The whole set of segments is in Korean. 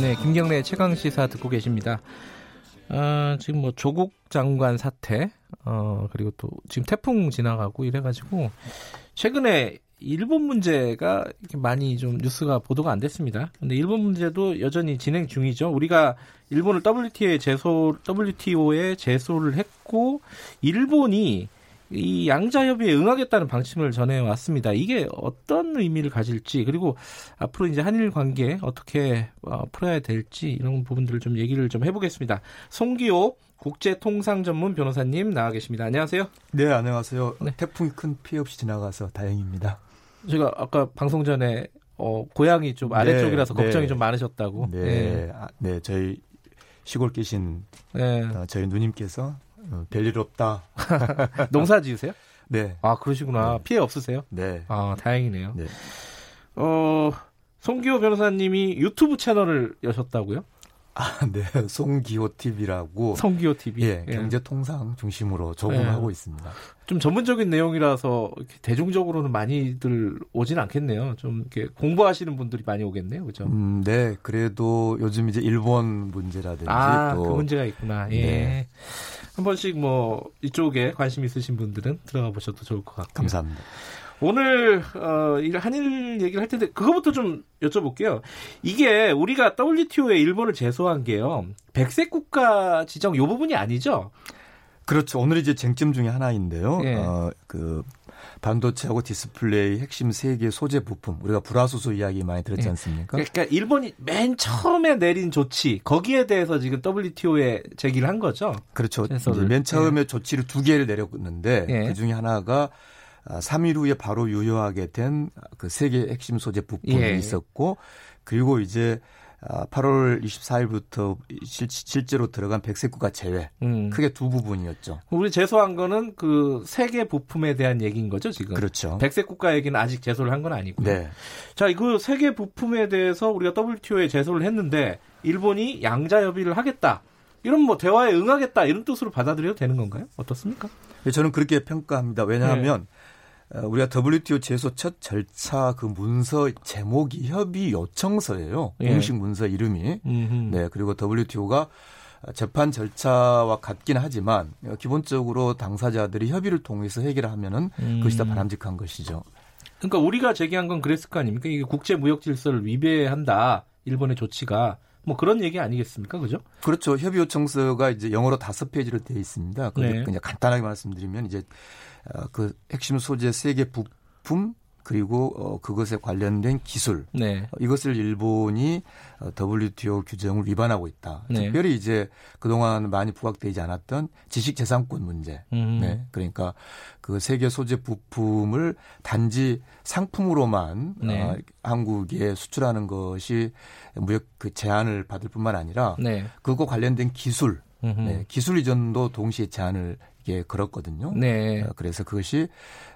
네, 김경래 최강 시사 듣고 계십니다. 어, 지금 뭐 조국 장관 사태, 어, 그리고 또 지금 태풍 지나가고 이래가지고 최근에 일본 문제가 많이 좀 뉴스가 보도가 안 됐습니다. 근데 일본 문제도 여전히 진행 중이죠. 우리가 일본을 WTO에 제소, WTO에 제소를 했고, 일본이 이 양자협의에 응하겠다는 방침을 전해왔습니다. 이게 어떤 의미를 가질지 그리고 앞으로 이제 한일 관계 어떻게 어, 풀어야 될지 이런 부분들을 좀 얘기를 좀 해보겠습니다. 송기호 국제통상 전문 변호사님 나와 계십니다. 안녕하세요. 네, 안녕하세요. 네. 태풍이 큰 피해 없이 지나가서 다행입니다. 제가 아까 방송 전에 어, 고향이 좀 아래쪽이라서 네, 걱정이 네. 좀 많으셨다고. 네, 네, 아, 네 저희 시골 계신 네. 어, 저희 누님께서 어, 별일 없다. 농사 지으세요? 네. 아, 그러시구나. 네. 피해 없으세요? 네. 아, 다행이네요. 네. 어, 송기호 변호사님이 유튜브 채널을 여셨다고요? 아, 네. 송기호 TV라고. 송기호 TV. 예, 예. 경제 통상 중심으로 조금하고 예. 있습니다. 좀 전문적인 내용이라서 대중적으로는 많이들 오진 않겠네요. 좀 이렇게 공부하시는 분들이 많이 오겠네요. 그죠? 음, 네. 그래도 요즘 이제 일본 문제라든지 아, 또. 그 문제가 있구나. 예. 네. 한 번씩 뭐 이쪽에 관심 있으신 분들은 들어가 보셔도 좋을 것 같고요. 감사합니다. 오늘 어, 한일 얘기를 할 텐데 그거부터 좀 여쭤볼게요. 이게 우리가 WTO에 일본을 제소한 게요. 백색 국가 지정 요 부분이 아니죠? 그렇죠. 오늘 이제 쟁점 중에 하나인데요. 예. 어, 그 반도체하고 디스플레이 핵심 세 개 소재 부품 우리가 불화수소 이야기 많이 들었지 예. 않습니까? 그러니까 일본이 맨 처음에 내린 조치 거기에 대해서 지금 WTO에 제기를 한 거죠. 그렇죠. 맨 처음에 예. 조치를 두 개를 내렸는데 예. 그 중에 하나가 3일 후에 바로 유효하게 된 그 세계 핵심 소재 부품이 예. 있었고 그리고 이제 8월 아, 24일부터 실, 제로 들어간 백색 국가 제외 음. 크게 두 부분이었죠. 우리 제소한 거는 그 세계 부품에 대한 얘기인 거죠 지금. 그렇죠. 백색 국가 얘기는 아직 제소를 한 건 아니고요. 네. 자, 이거 세계 부품에 대해서 우리가 WTO에 제소를 했는데 일본이 양자 협의를 하겠다. 이런 뭐 대화에 응하겠다 이런 뜻으로 받아들여도 되는 건가요? 어떻습니까? 네, 저는 그렇게 평가합니다. 왜냐하면 네. 어, 우리가 WTO 제소 첫 절차 그 문서 제목이 협의 요청서예요. 예. 공식 문서 이름이. 음흠. 네, 그리고 WTO가 재판 절차와 같긴 하지만 기본적으로 당사자들이 협의를 통해서 해결하면은 음. 그것이 다 바람직한 것이죠. 그러니까 우리가 제기한 건 그랬을 거 아닙니까? 이게 국제 무역 질서를 위배한다. 일본의 조치가 뭐 그런 얘기 아니겠습니까? 그죠? 그렇죠. 협의 요청서가 이제 영어로 다섯 페이지로 되어 있습니다. 네. 그냥 간단하게 말씀드리면 이제 어, 그 핵심 소재 세계 부품 그리고 어, 그것에 관련된 기술 네. 어, 이것을 일본이 어, WTO 규정을 위반하고 있다. 네. 특별히 이제 그동안 많이 부각되지 않았던 지식재산권 문제. 음. 네. 그러니까 그 세계 소재 부품을 단지 상품으로만 네. 어, 한국에 수출하는 것이 무역 그 제한을 받을 뿐만 아니라 네. 그거 관련된 기술 네, 기술 이전도 동시에 제한을 예, 그렇거든요. 네. 어, 그래서 그것이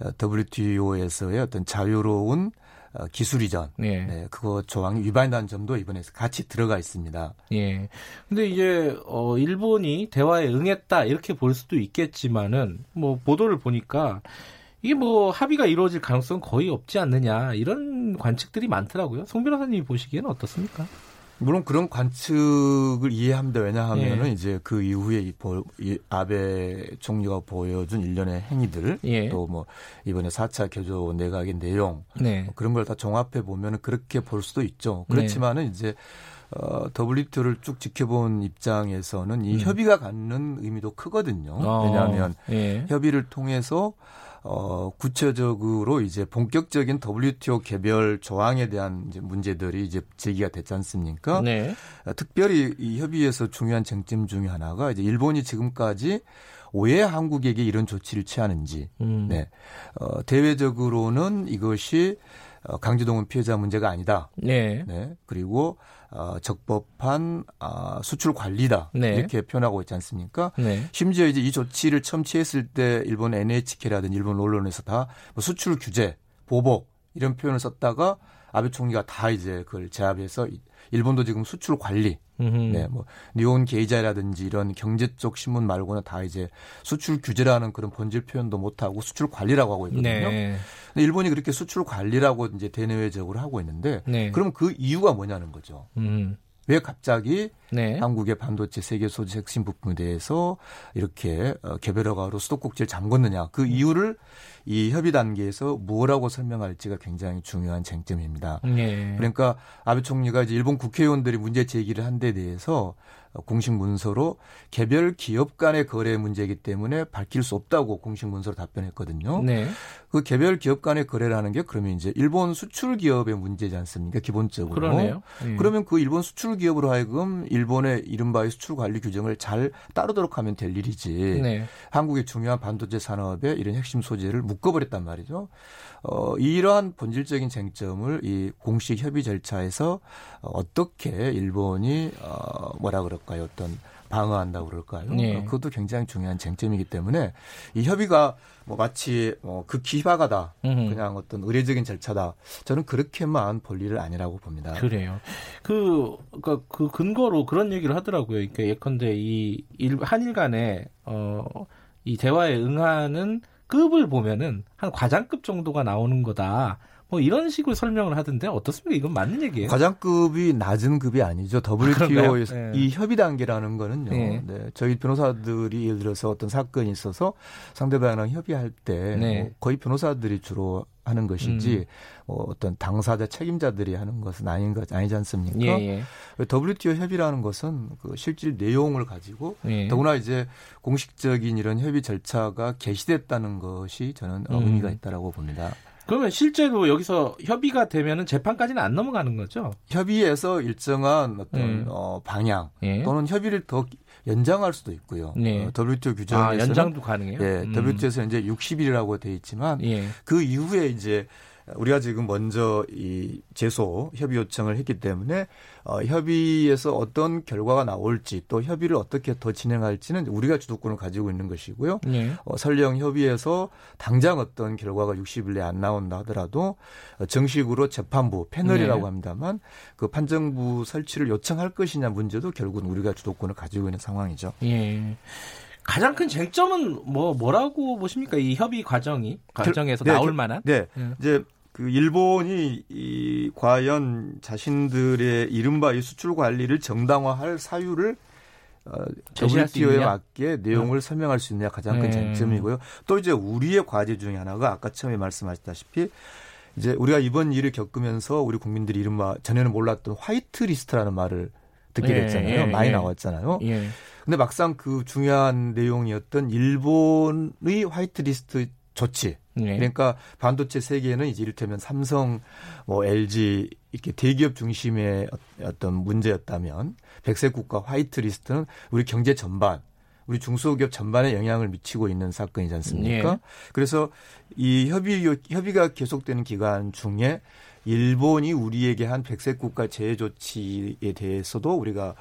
어, WTO에서의 어떤 자유로운 어, 기술 이전, 네. 네, 그거 조항이 위반된 점도 이번에 같이 들어가 있습니다. 예. 근데 이제 어 일본이 대화에 응했다 이렇게 볼 수도 있겠지만은 뭐 보도를 보니까 이게 뭐 합의가 이루어질 가능성 거의 없지 않느냐 이런 관측들이 많더라고요. 송 변호사님이 보시기에는 어떻습니까? 물론 그런 관측을 이해합니다. 왜냐하면은 예. 이제 그 이후에 이, 보, 이 아베 총리가 보여준 일련의 행위들 예. 또뭐 이번에 4차 교조 내각의 내용 네. 뭐 그런 걸 다 종합해 보면은 그렇게 볼 수도 있죠. 그렇지만은 네. 이제 어, WTO를 쭉 지켜본 입장에서는 이 음. 협의가 갖는 의미도 크거든요. 어. 왜냐하면 예. 협의를 통해서 어, 구체적으로 이제 본격적인 WTO 개별 조항에 대한 이제 문제들이 이제 제기가 됐지 않습니까? 네. 어, 특별히 이 협의에서 중요한 쟁점 중에 하나가 이제 일본이 지금까지 왜 한국에게 이런 조치를 취하는지, 음. 네. 어, 대외적으로는 이것이 어, 강제동원 피해자 문제가 아니다. 네. 네. 그리고 어, 적법한 어, 수출 관리다. 네. 이렇게 표현하고 있지 않습니까? 네. 심지어 이제 이 조치를 처음 취했을 때 일본 NHK라든지 일본 언론에서 다뭐 수출 규제, 보복 이런 표현을 썼다가 아베 총리가 다 이제 그걸 제압해서 일본도 지금 수출 관리, 네, 뭐 니온 게이자라든지 이런 경제 쪽 신문 말고는 다 이제 수출 규제라는 그런 본질 표현도 못 하고 수출 관리라고 하고 있거든요. 네. 근데 일본이 그렇게 수출 관리라고 이제 대내외적으로 하고 있는데, 네. 그럼 그 이유가 뭐냐는 거죠. 음. 왜 갑자기 네. 한국의 반도체 세계 소재 핵심 부품에 대해서 이렇게 어, 개별 허가로 수도꼭지를 잠궜느냐 그 이유를 이 협의 단계에서 뭐라고 설명할지가 굉장히 중요한 쟁점입니다. 네. 그러니까 아베 총리가 이제 일본 국회의원들이 문제 제기를 한 데 대해서 공식 문서로 개별 기업 간의 거래 문제이기 때문에 밝힐 수 없다고 공식 문서로 답변했거든요. 네. 그 개별 기업 간의 거래라는 게 그러면 이제 일본 수출 기업의 문제지 않습니까? 기본적으로. 그러네요. 네. 그러면 그 일본 수출 기업으로 하여금 일본의 이른바의 수출 관리 규정을 잘 따르도록 하면 될 일이지. 네. 한국의 중요한 반도체 산업에 이런 핵심 소재를 묶어버렸단 말이죠. 어, 이러한 본질적인 쟁점을 이 공식 협의 절차에서 어떻게 일본이 어, 뭐라 그럴까요? 어떤 방어한다고 그럴까요? 네. 그것도 굉장히 중요한 쟁점이기 때문에 이 협의가 뭐 마치 뭐 극히 희박하다, 음흠. 그냥 어떤 의례적인 절차다. 저는 그렇게만 볼 일은 아니라고 봅니다. 그래요. 그, 그러니까 그 근거로 그런 얘기를 하더라고요. 그러니까 예컨대 이 일, 한일 간에 어, 이 대화에 응하는 급을 보면은 한 과장급 정도가 나오는 거다. 뭐 이런 식으로 설명을 하던데 어떻습니까? 이건 맞는 얘기예요? 과장급이 낮은 급이 아니죠. WTO 네. 이 협의 단계라는 거는요. 네. 네. 저희 변호사들이 예를 들어서 어떤 사건이 있어서 상대방이랑 협의할 때 네. 뭐 거의 변호사들이 주로 하는 것이지 음. 뭐 어떤 당사자 책임자들이 하는 것은 아닌 것 아니지 않습니까? 예, 예. WTO 협의라는 것은 그 실질 내용을 가지고 예. 더구나 이제 공식적인 이런 협의 절차가 개시됐다는 것이 저는 음. 의미가 있다라고 봅니다. 그러면 실제로 여기서 협의가 되면은 재판까지는 안 넘어가는 거죠? 협의에서 일정한 어떤 음. 어, 방향 예. 또는 협의를 더 연장할 수도 있고요. 네. 어, WTO 규정에서 아, 연장도 가능해요. 예, 음. WTO에서 이제 60일이라고 돼 있지만 예. 그 이후에 이제 우리가 지금 먼저 이 제소 협의 요청을 했기 때문에 어, 협의에서 어떤 결과가 나올지 또 협의를 어떻게 더 진행할지는 우리가 주도권을 가지고 있는 것이고요. 네. 어, 설령 협의에서 당장 어떤 결과가 60일 내에 안 나온다 하더라도 어, 정식으로 재판부 패널이라고 네. 합니다만 그 판정부 설치를 요청할 것이냐 문제도 결국은 우리가 주도권을 가지고 있는 상황이죠. 예. 가장 큰 쟁점은 뭐 뭐라고 보십니까? 이 협의 과정이 과정에서 네, 나올 만한? 네. 네. 이제 그 일본이 이 과연 자신들의 이른바 이 수출 관리를 정당화할 사유를 어, WTO에 맞게 내용을 네. 설명할 수 있느냐 가장 큰 네. 쟁점이고요. 또 이제 우리의 과제 중에 하나가 아까 처음에 말씀하셨다시피 이제 우리가 이번 일을 겪으면서 우리 국민들이 이른바 전에는 몰랐던 white list라는 말을 듣게 네. 됐잖아요. 예, 많이 예. 나왔잖아요. 예. 근데 막상 그 중요한 내용이었던 일본의 white list 조치 네. 그러니까 반도체 세 개는 이제 이를테면 삼성, 뭐 LG 이렇게 대기업 중심의 어떤 문제였다면 백색 국가 white list는 우리 경제 전반 우리 중소기업 전반에 영향을 미치고 있는 사건이지 않습니까? 네. 그래서 이 협의 협의가 계속되는 기간 중에 일본이 우리에게 한 백색 국가 제외 조치에 대해서도 우리가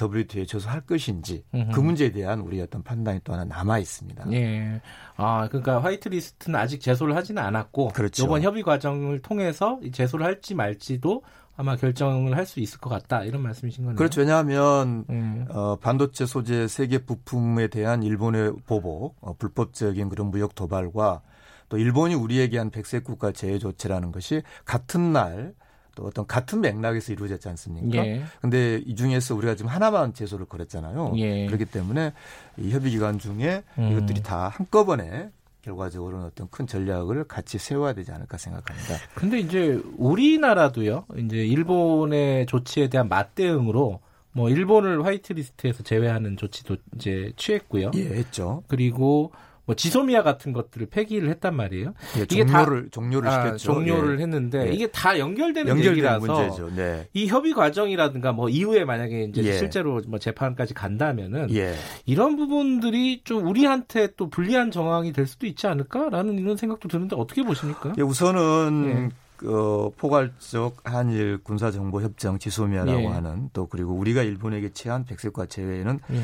WTO에 제소할 것인지 음흠. 그 문제에 대한 우리 어떤 판단이 또 하나 남아 있습니다. 네. 아, 그러니까 화이트리스트는 아직 제소를 하지는 않았고 그렇죠. 이번 협의 과정을 통해서 제소를 할지 말지도 아마 결정을 할 수 있을 것 같다 이런 말씀이신 거네요. 그렇죠. 왜냐하면 음. 어, 반도체 소재 세계 부품에 대한 일본의 보복, 어, 불법적인 그런 무역 도발과 또 일본이 우리에게 한 백색 국가 제해 조치라는 것이 같은 날 또 어떤 같은 맥락에서 이루어졌지 않습니까? 예. 근데 이 중에서 우리가 지금 하나만 제소를 걸었잖아요. 예. 그렇기 때문에 이 협의 기간 중에 음. 이것들이 다 한꺼번에 결과적으로는 어떤 큰 전략을 같이 세워야 되지 않을까 생각합니다. 근데 이제 우리나라도요. 이제 일본의 조치에 대한 맞대응으로 뭐 일본을 화이트리스트에서 제외하는 조치도 이제 취했고요. 예, 했죠. 그리고 뭐 지소미아 같은 것들을 폐기를 했단 말이에요. 예, 이게 종료를 다, 종료를 아, 시켰죠. 종료를 예. 했는데 예. 이게 다 연결되는 연결된 얘기라서 문제죠. 네. 이 협의 과정이라든가 뭐 이후에 만약에 이제 예. 실제로 뭐 재판까지 간다면은 예. 이런 부분들이 좀 우리한테 또 불리한 정황이 될 수도 있지 않을까라는 이런 생각도 드는데 어떻게 보십니까? 예, 우선은 그 포괄적 한일 군사 정보 협정 지소미아라고 예. 하는 또 그리고 우리가 일본에게 취한 백색과 제외에는 예.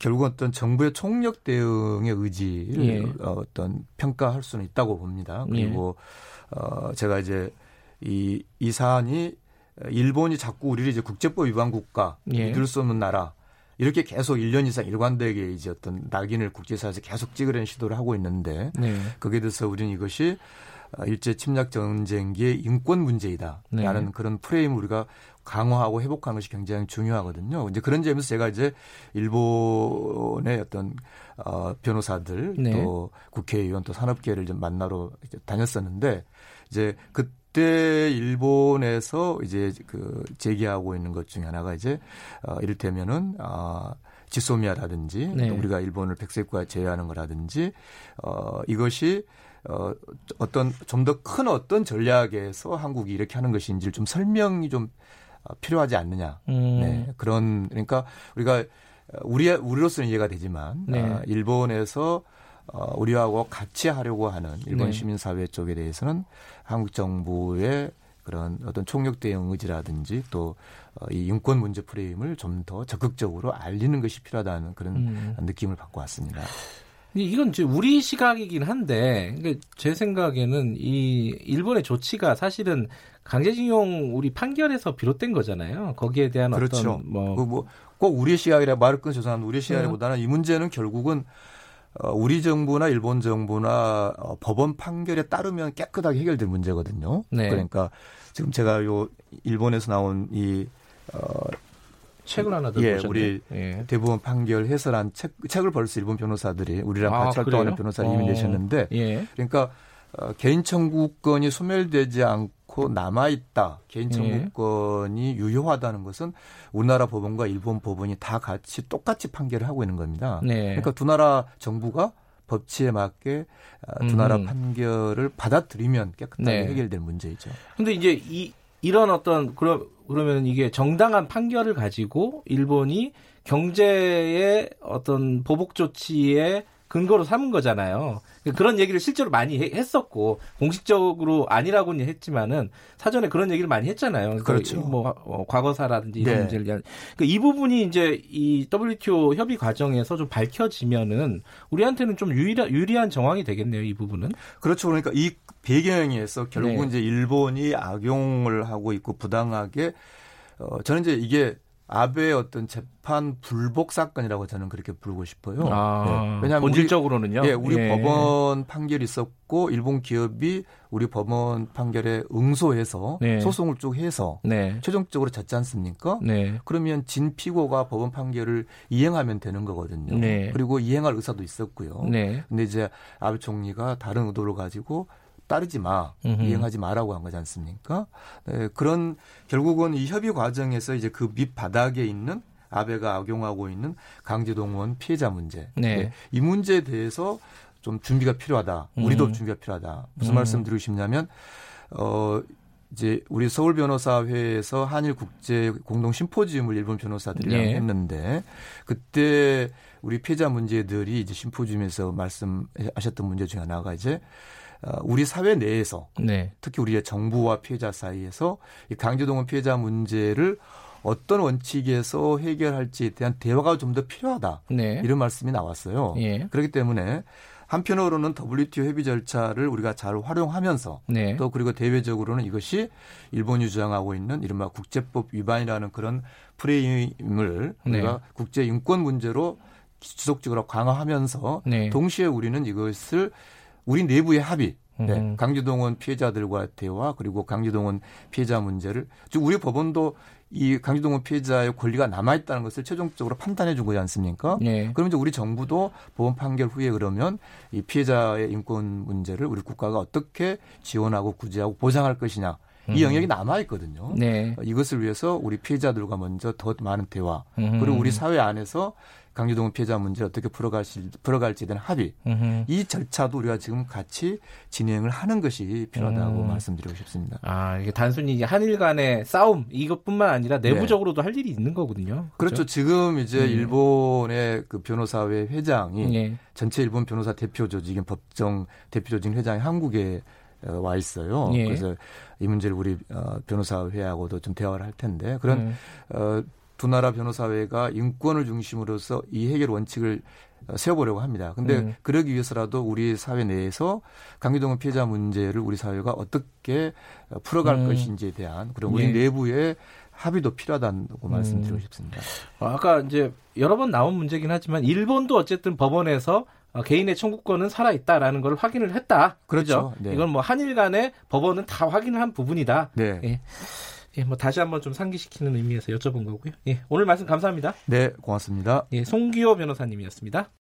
결국 어떤 정부의 총력 대응의 의지를 예. 어떤 평가할 수는 있다고 봅니다. 그리고 예. 어 제가 이제 이, 이 사안이 일본이 자꾸 우리를 이제 국제법 위반 국가, 예. 믿을 수 없는 나라, 이렇게 계속 1년 이상 일관되게 이제 어떤 낙인을 국제사에서 계속 찍으려는 시도를 하고 있는데 네. 거기에 대해서 우리는 이것이 어, 일제 침략 전쟁기의 인권 문제이다라는 네. 그런 프레임을 우리가 강화하고 회복하는 것이 굉장히 중요하거든요. 이제 그런 점에서 제가 이제 일본의 어떤 어 변호사들 네. 또 국회의원 또 산업계를 좀 만나러 이제 다녔었는데 이제 그때 일본에서 이제 그 제기하고 있는 것 중에 하나가 이제 어 이를테면은 아 지소미아라든지 네. 우리가 일본을 백색과 제외하는 거라든지 어 이것이 어, 어떤 좀 더 큰 어떤 전략에서 한국이 이렇게 하는 것인지를 좀 설명이 좀 어, 필요하지 않느냐. 음. 네. 그런 그러니까 우리가 우리 우리로서는 이해가 되지만 네. 어, 일본에서 어, 우리하고 같이 하려고 하는 일본 네. 시민사회 쪽에 대해서는 한국 정부의 그런 어떤 총력 대응 의지라든지 또이 어, 인권 문제 프레임을 좀 더 적극적으로 알리는 것이 필요하다는 그런 음. 느낌을 받고 왔습니다. 이건 이제 우리 시각이긴 한데 제 생각에는 이 일본의 조치가 사실은 강제징용 우리 판결에서 비롯된 거잖아요. 거기에 대한 그렇죠. 어떤 뭐, 그 뭐, 꼭 우리 시각이라 말을 끊 죄송합니다. 우리 시각이보다는 이 문제는 결국은 어, 우리 정부나 일본 정부나 어, 법원 판결에 따르면 깨끗하게 해결될 문제거든요. 네. 그러니까 지금 제가 요 일본에서 나온 이 어, 책을 하나 들고 예, 우리 예. 대부분 판결 해설한 책, 책을 벌써 일본 변호사들이 우리랑 아, 같이 활동하는 변호사 이미 어. 내셨는데 예. 그러니까 어, 개인 청구권이 소멸되지 않고 남아 있다. 개인 예. 청구권이 예. 유효하다는 것은 우리나라 법원과 일본 법원이 다 같이 똑같이 판결을 하고 있는 겁니다. 네. 그러니까 두 나라 정부가 법치에 맞게 어, 두 나라 음. 판결을 받아들이면 깨끗하게 네. 해결될 문제이죠. 근데 이제 이 이런 어떤 그러, 그러면 이게 정당한 판결을 가지고 일본이 경제의 어떤 보복 조치에 근거로 삼은 거잖아요. 그런 얘기를 실제로 많이 했었고 공식적으로 아니라고는 했지만은 사전에 그런 얘기를 많이 했잖아요. 그렇죠. 뭐 어, 과거사라든지 이런 네. 문제를 그러니까 이 부분이 이제 이 WTO 협의 과정에서 좀 밝혀지면은 우리한테는 좀 유리한 유리한 정황이 되겠네요. 이 부분은. 그렇죠. 그러니까 이 배경에서 결국은 네. 이제 일본이 악용을 하고 있고 부당하게 어 저는 이제 이게 아베의 어떤 재판 불복 사건이라고 저는 그렇게 부르고 싶어요. 아, 네. 왜냐하면 본질적으로는요. 우리, 예, 우리 예. 법원 판결이 있었고 일본 기업이 우리 법원 판결에 응소해서 네. 소송을 쭉 해서 네. 최종적으로 졌지 않습니까? 네. 그러면 진 피고가 법원 판결을 이행하면 되는 거거든요. 네. 그리고 이행할 의사도 있었고요. 네. 근데 이제 아베 총리가 다른 의도를 가지고 따르지 마, 음흠. 이행하지 마라고 한 거지 않습니까? 네, 그런 결국은 이 협의 과정에서 이제 그 밑바닥에 있는 아베가 악용하고 있는 강제동원 피해자 문제. 네. 네. 이 문제에 대해서 좀 준비가 필요하다. 우리도 음. 준비가 필요하다. 무슨 음. 말씀 드리고 싶냐면 어 이제 우리 서울 변호사회에서 한일 국제 공동 심포지움을 일본 변호사들이랑 네. 했는데 그때 우리 피해자 문제들이 이제 심포지움에서 말씀하셨던 문제 중에 하나가 이제 어, 우리 사회 내에서 네. 특히 우리의 정부와 피해자 사이에서 이 강제동원 피해자 문제를 어떤 원칙에서 해결할지에 대한 대화가 좀 더 필요하다. 네. 이런 말씀이 나왔어요. 예. 그렇기 때문에 한편으로는 WTO 협의 절차를 우리가 잘 활용하면서 네. 또 그리고 대외적으로는 이것이 일본이 주장하고 있는 이른바 국제법 위반이라는 그런 프레임을 네. 우리가 국제 인권 문제로 지속적으로 강화하면서 네. 동시에 우리는 이것을 우리 내부의 합의 네. 음. 강제동원 피해자들과 대화 그리고 강제동원 피해자 문제를 즉 우리 법원도 이 강제동원 피해자의 권리가 남아 있다는 것을 최종적으로 판단해 준 거지 않습니까? 네. 그럼 이제 우리 정부도 법원 판결 후에 그러면 이 피해자의 인권 문제를 우리 국가가 어떻게 지원하고 구제하고 보장할 것이냐 이 음. 영역이 남아 있거든요. 네. 이것을 위해서 우리 피해자들과 먼저 더 많은 대화 음. 그리고 우리 사회 안에서 강제동원 피해자 문제 어떻게 풀어갈지 풀어갈지에 대한 합의 음흠. 이 절차도 우리가 지금 같이 진행을 하는 것이 필요하다고 음. 말씀드리고 싶습니다. 아 이게 단순히 한일 간의 싸움 이것뿐만 아니라 내부적으로도 네. 할 일이 있는 거거든요. 그렇죠. 그렇죠. 지금 이제 음. 일본의 그 변호사회 회장이 네. 전체 일본 변호사 대표 조직인 법정 대표 조직 회장이 한국에 어, 와 있어요. 예. 그래서 이 문제를 우리 어, 변호사회하고도 좀 대화를 할 텐데 그런 음. 어, 두 나라 변호사회가 인권을 중심으로서 이 해결 원칙을 어, 세워보려고 합니다. 근데 음. 그러기 위해서라도 우리 사회 내에서 강기동은 피해자 문제를 우리 사회가 어떻게 어, 풀어갈 음. 것인지에 대한 그런 우리 예. 내부의 합의도 필요하다고 음. 말씀드리고 싶습니다. 아까 이제 여러 번 나온 문제긴 하지만 일본도 어쨌든 법원에서 어, 개인의 청구권은 살아있다라는 걸 확인을 했다. 그렇죠. 네. 이건 뭐 한일 간의 법원은 다 확인을 한 부분이다. 네. 예. 예, 뭐 다시 한번 좀 상기시키는 의미에서 여쭤본 거고요. 예, 오늘 말씀 감사합니다. 네, 고맙습니다. 예, 송기호 변호사님이었습니다.